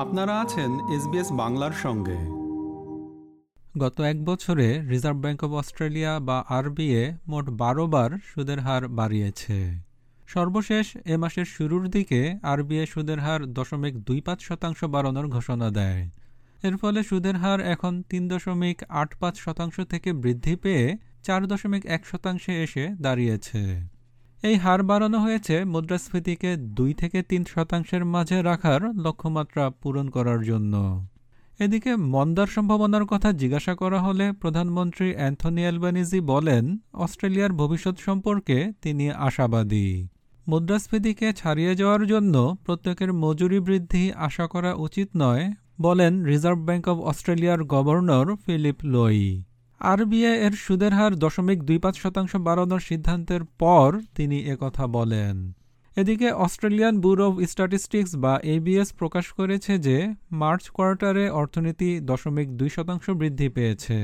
আপনারা আছেন এসবিএস বাংলার সঙ্গে। গত এক বছরে রিজার্ভ ব্যাংক অব অস্ট্রেলিয়া বা আরবিএ মোট বারো বার সুদের হার বাড়িয়েছে। সর্বশেষ এ মাসের শুরুর দিকে আরবিএ সুদের হার দশমিক দুই পাঁচ শতাংশ বাড়ানোর ঘোষণা দেয়। এর ফলে সুদের হার এখন তিন দশমিক আট পাঁচ শতাংশ থেকে বৃদ্ধি পেয়ে চার দশমিক এক শতাংশে এসে দাঁড়িয়েছে। এই হার বাড়ানো হয়েছে মুদ্রাস্ফীতিকে দুই থেকে তিন শতাংশের মাঝে রাখার লক্ষ্যমাত্রা পূরণ করার জন্য। এদিকে মন্দার সম্ভাবনার কথা জিজ্ঞাসা করা হলে প্রধানমন্ত্রী অ্যান্থনি অ্যালবানিজি বলেন, অস্ট্রেলিয়ার ভবিষ্যৎ সম্পর্কে তিনি আশাবাদী। মুদ্রাস্ফীতিকে ছাড়িয়ে যাওয়ার জন্য প্রত্যেকের মজুরি বৃদ্ধি আশা করা উচিত নয়, বলেন রিজার্ভ ব্যাংক অব অস্ট্রেলিয়ার গভর্নর ফিলিপ লোই। আরবিআই এর সুদের হার দশমিক দুই পাঁচ শতাংশ বাড়ানোর সিদ্ধান্তের পর তিনি একথা বলেন। এদিকে অস্ট্রেলিয়ান ব্যুরো অব স্ট্যাটিস্টিক্স বা এবিএস প্রকাশ করেছে যে, মার্চ কোয়ার্টারে অর্থনীতি দশমিক দুই শতাংশ বৃদ্ধি পেয়েছে।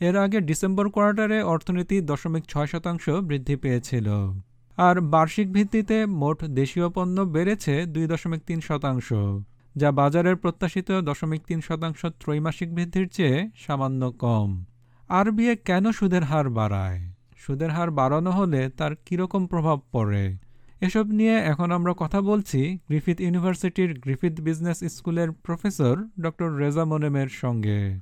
এর আগে ডিসেম্বর কোয়ার্টারে অর্থনীতি দশমিক ছয় শতাংশ বৃদ্ধি পেয়েছিল। আর বার্ষিক ভিত্তিতে মোট দেশীয় পণ্য বেড়েছে দুই দশমিক তিন শতাংশ, যা বাজারের প্রত্যাশিত দশমিক তিন শতাংশ ত্রৈমাসিক বৃদ্ধির চেয়ে সামান্য কম। আরবিএ কেন সুদের হার বাড়ায়? সুদের হার বাড়ানো হলে তার কীরকম প্রভাব পড়ে? এসব নিয়ে এখন আমরা কথা বলছি গ্রিফিথ ইউনিভার্সিটির গ্রিফিথ বিজনেস স্কুলের প্রফেসর ডক্টর রেজা মোনেমের সঙ্গে।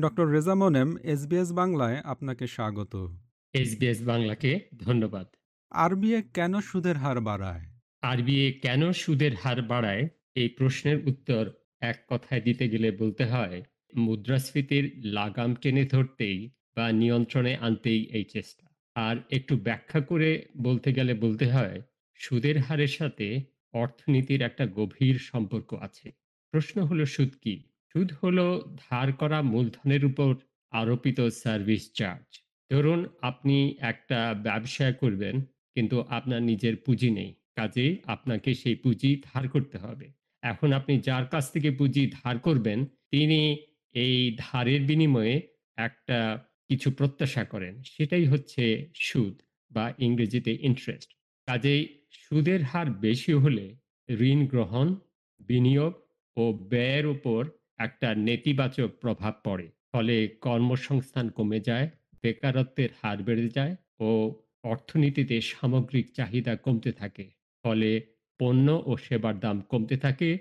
ডক্টর রেজা মোনেম এসবিএস বাংলায় আপনাকে স্বাগত। এসবিএস বাংলাকে ধন্যবাদ। আরবিএ কেন সুদের হার বাড়ায়? আরবিএ কেন সুদের হার বাড়ায়? এই প্রশ্নের উত্তর এক কথায় দিতে গেলে বলতে হয়, মুদ্রাস্ফীতির লাগাম টেনে ধরতেই বা নিয়ন্ত্রণে আনতেই এই চেষ্টা। আর একটু ব্যাখ্যা করে বলতে গেলে বলতে হয়, সুদের হারের সাথে অর্থনীতির একটা গভীর সম্পর্ক আছে। প্রশ্ন হলো, সুদ কি? সুদ হলো ধার করা মূলধনের উপর আরোপিত সার্ভিস চার্জ। ধরুন, আপনি একটা ব্যবসা করবেন, কিন্তু আপনার নিজের পুঁজি নেই। কাজে আপনাকে সেই পুঁজি ধার করতে হবে। এখন আপনি যার কাছ থেকে পুঁজি ধার করবেন, তিনি এই ধারের বিনিময়ে একটা কিছু প্রত্যাশা করেন। সেটাই হচ্ছে সুদ বা ইংরেজিতে ইন্টারেস্ট কাজেই সুদের হার বেশি হলে ঋণ গ্রহণ, বিনিয়োগ ও ব্যয়ের উপর একটা নেতিবাচক প্রভাব পড়ে। ফলে কর্মসংস্থান কমে যায়, বেকারত্বের হার বেড়ে যায় ও অর্থনীতিতে সামগ্রিক চাহিদা কমতে থাকে। ফলে পণ্য ও সেবার দাম কমতে থাকে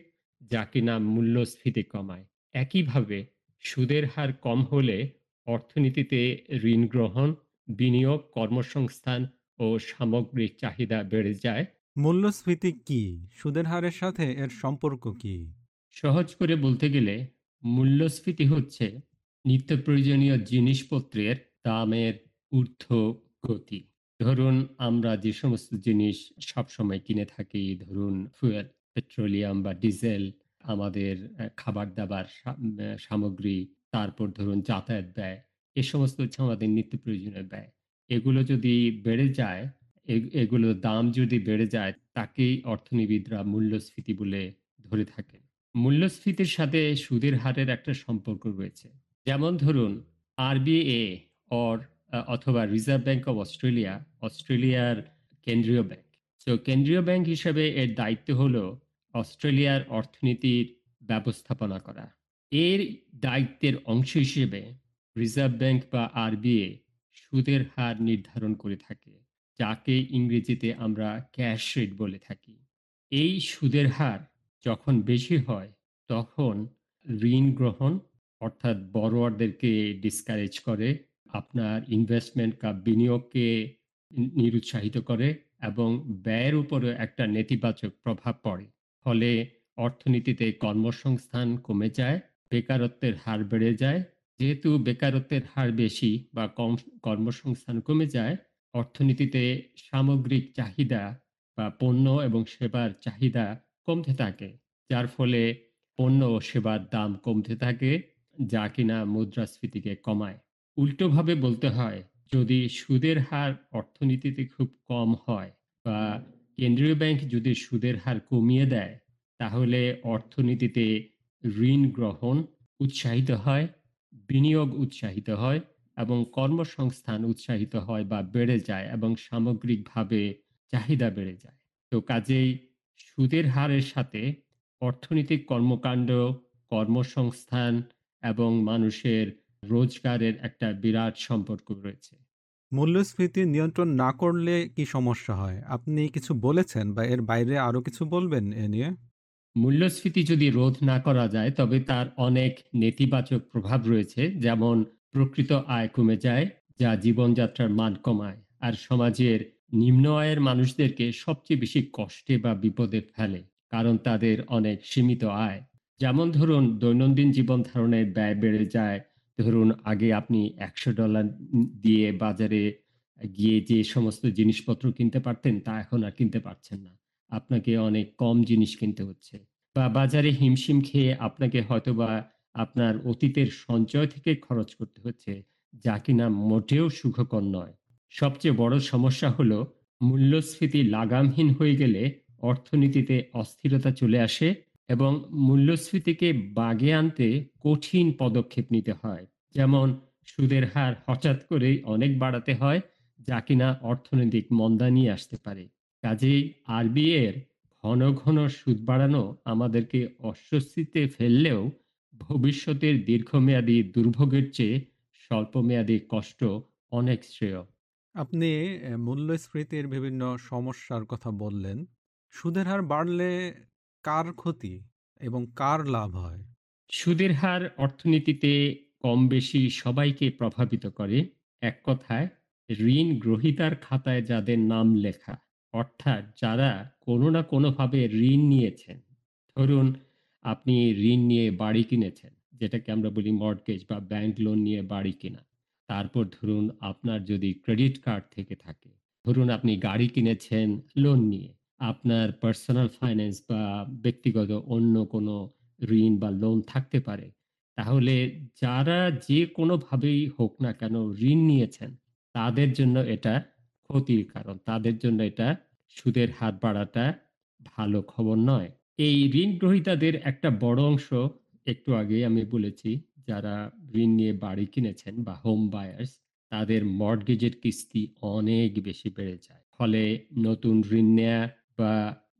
যা কিনা মূল্যস্ফীতি কমায়। একইভাবে সুদের হার কম হলে অর্থনীতিতে ঋণ গ্রহণ বিনিয়োগ কর্মসংস্থান ও সামগ্রিক চাহিদা বেড়ে যায়। মূল্যস্ফীতি কি? সুদের হারের সাথে এর সম্পর্ক কি? সহজ করে বলতে গেলে মূল্যস্ফীতি হচ্ছে নিত্য প্রয়োজনীয় জিনিসপত্রের দামের ঊর্ধ্ব গতি ধরুন আমরা যে সমস্ত জিনিস সবসময় কিনে থাকি, ধরুন ফুয়েল, পেট্রোলিয়াম বা ডিজেল, আমাদের খাবার দাবার সামগ্রী, তারপর ধরুন যাতায়াত ব্যয়, এ সমস্ত হচ্ছে আমাদের নিত্য প্রয়োজনীয় ব্যয়। এগুলো যদি বেড়ে যায় এগুলোর দাম যদি বেড়ে যায়, তাকেই অর্থনীতিবিদরা মূল্যস্ফীতি বলে ধরে থাকেন। মূল্যস্ফীতির সাথে সুদের হারের একটা সম্পর্ক রয়েছে। যেমন ধরুন, আরবিএ, অর অথবা রিজার্ভ ব্যাংক অফ অস্ট্রেলিয়া অস্ট্রেলিয়ার কেন্দ্রীয় ব্যাংক তো কেন্দ্রীয় ব্যাংক হিসেবে এর দায়িত্ব হলো অস্ট্রেলিয়ার অর্থনীতির ব্যবস্থাপনা করা। এর দায়িত্বের অংশ হিসেবে রিজার্ভ ব্যাংক বা আরবিএ সুদের হার নির্ধারণ করে থাকে, যাকে ইংরেজিতে আমরা ক্যাশ রেট বলে থাকি। এই সুদের হার যখন বেশি হয়, তখন ঋণ গ্রহণ অর্থাৎ বড়োয়ারদেরকে ডিসকারেজ করে আপনার ইনভেস্টমেন্ট বা বিনিয়োগকে নিরুৎসাহিত করে এবং ব্যয়ের উপরে একটা নেতিবাচক প্রভাব পড়ে। ফলে অর্থনীতিতে কর্মসংস্থান কমে যায়, বেকারত্বের হার বেড়ে যায়। যেহেতু বেকারত্বের হার বেশি বা কম, কর্মসংস্থান কমে যায়, অর্থনীতিতে সামগ্রিক চাহিদা বা পণ্য এবং সেবার চাহিদা কমতে থাকে, যার ফলে পণ্য ও সেবার দাম কমতে থাকে, যা কিনা মুদ্রাস্ফীতিকে কমায়। উল্টোভাবে বলতে হয়, যদি সুদের হার অর্থনীতিতে খুব কম হয় বা কেন্দ্রীয় ব্যাংক যদি সুদের হার কমিয়ে দেয়, তাহলে অর্থনীতিতে ঋণ গ্রহণ উৎসাহিত হয়, বিনিয়োগ উৎসাহিত হয় এবং কর্মসংস্থান উৎসাহিত হয় বা বেড়ে যায় এবং সামগ্রিকভাবে চাহিদা বেড়ে যায়। তো কাজেই সুদের হারের সাথে অর্থনৈতিক কর্মকাণ্ড, কর্মসংস্থান এবং মানুষের রোজগারের একটা বিরাট সম্পর্ক রয়েছে। মূল্যস্ফীতি নিয়ন্ত্রণ না করলে কি সমস্যা হয়? আপনি কিছু বলেছেন বা এর বাইরে আরও কিছু বলবেন এ নিয়ে? মূল্যস্ফীতি যদি রোধ না করা যায় তবে তার অনেক নেতিবাচক প্রভাব রয়েছে যেমন প্রকৃত আয় কমে যায় যা জীবনযাত্রার মান কমায় আর সমাজের নিম্ন আয়ের মানুষদেরকে সবচেয়ে বেশি কষ্টে বা বিপদে ফেলে কারণ তাদের অনেক সীমিত আয়। যেমন ধরুন দৈনন্দিন জীবন ধারণের ব্যয় বেড়ে যায় ধরুন আগে আপনি একশো ডলার দিয়ে বাজারে গিয়ে যে সমস্ত জিনিসপত্র কিনতে পারতেন তা এখন আর কিনতে পারছেন না। আপনাকে অনেক কম জিনিস কিনতে হচ্ছে। বা বাজারে হিমশিম খেয়ে আপনাকে হয়তোবা আপনার অতীতের সঞ্চয় থেকে খরচ করতে হচ্ছে, যা কিনা মোটেও সুখকর নয়। সবচেয়ে বড় সমস্যা হলো মূল্যস্ফীতি লাগামহীন হয়ে গেলে অর্থনীতিতে অস্থিরতা চলে আসে এবং মূল্যস্ফীতিকে বাগে আনতে কঠিন পদক্ষেপ নিতে হয়। যেমন, সুদের হার হঠাৎ করেই অনেক বাড়াতে হয়, যা কিনা অর্থনৈতিক মন্দা নিয়ে আসতে পারে। কাজেই আরবিআই এর ঘন ঘন সুদ বাড়ানো আমাদেরকে অস্বস্তিতে ফেললেও ভবিষ্যতের দীর্ঘমেয়াদী দুর্ভোগের চেয়ে স্বল্পমেয়াদী কষ্ট অনেক শ্রেয়। আপনি মূল্যস্ফীতির বিভিন্ন সমস্যার কথা বললেন। সুদের হার বাড়লে কার ক্ষতি এবং কার লাভ হয়? সুদের হার অর্থনীতিতে কম বেশি সবাইকে প্রভাবিত করে। এক কথায়, ঋণ গ্রহীতার খাতায় যাদের নাম লেখা, অর্থাৎ যারা কোনো না কোনোভাবে ঋণ নিয়েছেন। ধরুন, আপনি ঋণ নিয়ে বাড়ি কিনেছেন, যেটাকে আমরা বলি মর্টগেজ বা ব্যাংক লোন নিয়ে বাড়ি কেনা। তারপর ধরুন, আপনার যদি ক্রেডিট কার্ড থেকে থাকে। ধরুন, আপনি গাড়ি কিনেছেন লোন নিয়ে। আপনার পার্সোনাল ফাইন্যান্স বা ব্যক্তিগত অন্য কোনো ঋণ বা লোন থাকতে পারে। তাহলে যারা যে কোনোভাবেই হোক না কেন ঋণ নিয়েছেন, তাদের জন্য এটা ক্ষতির কারণ। তাদের জন্য এটা সুদের হার বাড়াটা ভালো খবর নয়। এই ঋণ গ্রহীতাদের একটা বড় অংশ, একটু আগে আমি বলেছি, যারা ঋণ নিয়ে বাড়ি কিনেছেন বা হোম বায়ার্স তাদের মর্টগেজের কিস্তি অনেক বেশি বেড়ে যায়। ফলে নতুন ঋণ নেয়া বা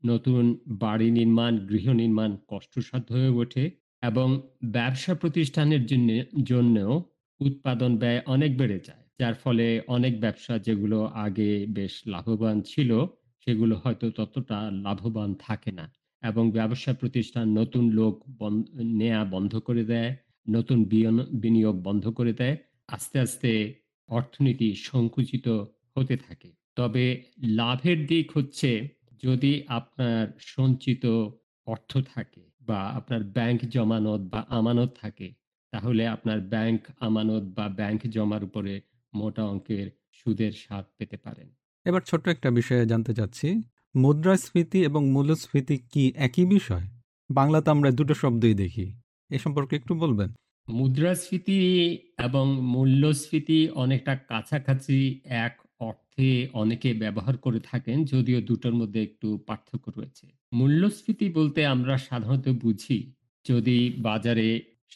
নতুন বাড়ি নির্মাণ, গৃহ নির্মাণ কষ্টসাধ্য হয়ে ওঠে এবং ব্যবসা প্রতিষ্ঠানের জন্য, জন্যও উৎপাদন ব্যয় অনেক বেড়ে যায়। যার ফলে অনেক ব্যবসা যেগুলো আগে বেশ লাভবান ছিল, সেগুলো হয়তো ততটা লাভবান থাকে না এবং ব্যবসা প্রতিষ্ঠান নতুন লোক নেয়া বন্ধ করে দেয়, নতুন বিনিয়োগ বন্ধ করে দেয়, আস্তে আস্তে অর্থনীতি সংকুচিত হতে থাকে। তবে লাভের দিক হচ্ছে যদি আপনার সঞ্চিত অর্থ থাকে বা আপনার ব্যাংক জমানত বা আমানত থাকে তাহলে আপনার ব্যাংক আমানত বা ব্যাংক জমার উপরে মোটা অঙ্কের সুদের স্বাদ পেতে পারেন। এবার ছোট্ট একটা বিষয়ে জানতে চাচ্ছি মুদ্রাস্ফীতি এবং মূল্যস্ফীতি কি একই বিষয়? বাংলাতে আমরা দুটো শব্দই দেখি এ সম্পর্কে একটু বলবেন? মুদ্রাস্ফীতি এবং মূল্যস্ফীতি অনেকটা কাছাকাছি এক অর্থে অনেকে ব্যবহার করে থাকেন, যদিও দুটোর মধ্যে একটু পার্থক্য রয়েছে। মূল্যস্ফীতি বলতে আমরা সাধারণত বুঝি, যদি বাজারে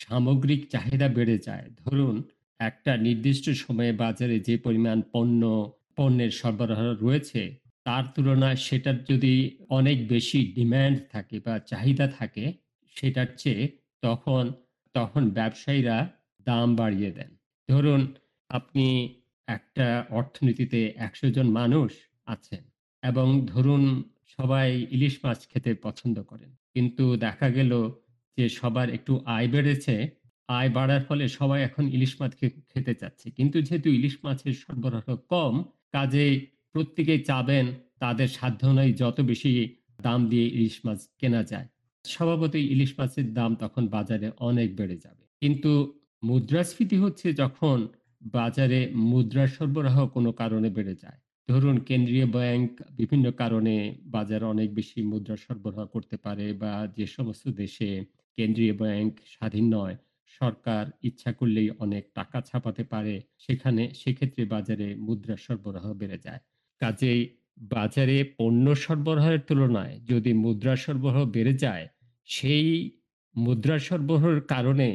সামগ্রিক চাহিদা বেড়ে যায়, ধরুন একটা নির্দিষ্ট সময়ে বাজারে যে পরিমাণ পণ্য, পণ্যের সরবরাহ রয়েছে, তার তুলনায় সেটার যদি অনেক বেশি ডিম্যান্ড থাকে বা চাহিদা থাকে, সেটার চেয়ে তখন তখন ব্যবসায়ীরা দাম বাড়িয়ে দেন। ধরুন আপনি একটা অর্থনীতিতে একশো জন মানুষ আছেন এবং ধরুন সবাই ইলিশ মাছ খেতে পছন্দ করেন। কিন্তু দেখা গেল যে সবার একটু আয় বেড়েছে, আয় বাড়ার ফলে সবাই এখন ইলিশ মাছ খেতে চাচ্ছে। কিন্তু যেহেতু ইলিশ মাছের সরবরাহ কম কাজেই প্রত্যেকেই চাবেন তাদের সাধ্য নয় যত বেশি দাম দিয়ে ইলিশ মাছ কেনা যায়, স্বভাবতই ইলিশ মাছের দাম তখন বাজারে অনেক বেড়ে যাবে। কিন্তু মুদ্রাস্ফীতি হচ্ছে যখন বাজারে মুদ্রা সরবরাহ কোনো কারণে বেড়ে যায়। ধরুন, কেন্দ্রীয় ব্যাংক বিভিন্ন কারণে বাজারে অনেক বেশি মুদ্রা সরবরাহ করতে পারে বা যে সমস্ত দেশে কেন্দ্রীয় ব্যাংক স্বাধীন নয়, সরকার ইচ্ছা করলেই অনেক টাকা ছাপাতে পারে, সেখানে, সেক্ষেত্রে বাজারে মুদ্রা সরবরাহ বেড়ে যায়। কাজেই বাজারে পণ্য সরবরাহের তুলনায় যদি মুদ্রা সরবরাহ বেড়ে যায়, সেই মুদ্রা সরবরাহের কারণে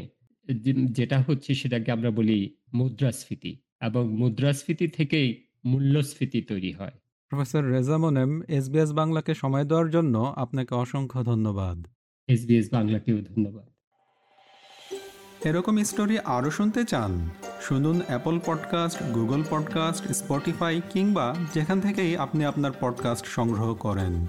যেটা হচ্ছে সেটাকে আমরা বলি মুদ্রাস্ফীতি এবং মুদ্রাস্ফীতি থেকেই মূল্যস্ফীতি তৈরি হয়। প্রফেসর রেজা মোনেম এসবিএস বাংলাকে সময় দেওয়ার জন্য আপনাকে অসংখ্য ধন্যবাদ। এসবিএস বাংলাকেও ধন্যবাদ। এরকম স্টোরি আরও শুনতে চান শুনুন Apple podcast Google podcast Spotify কিংবা যেখান থেকেই আপনি আপনার পডকাস্ট সংগ্রহ করেন।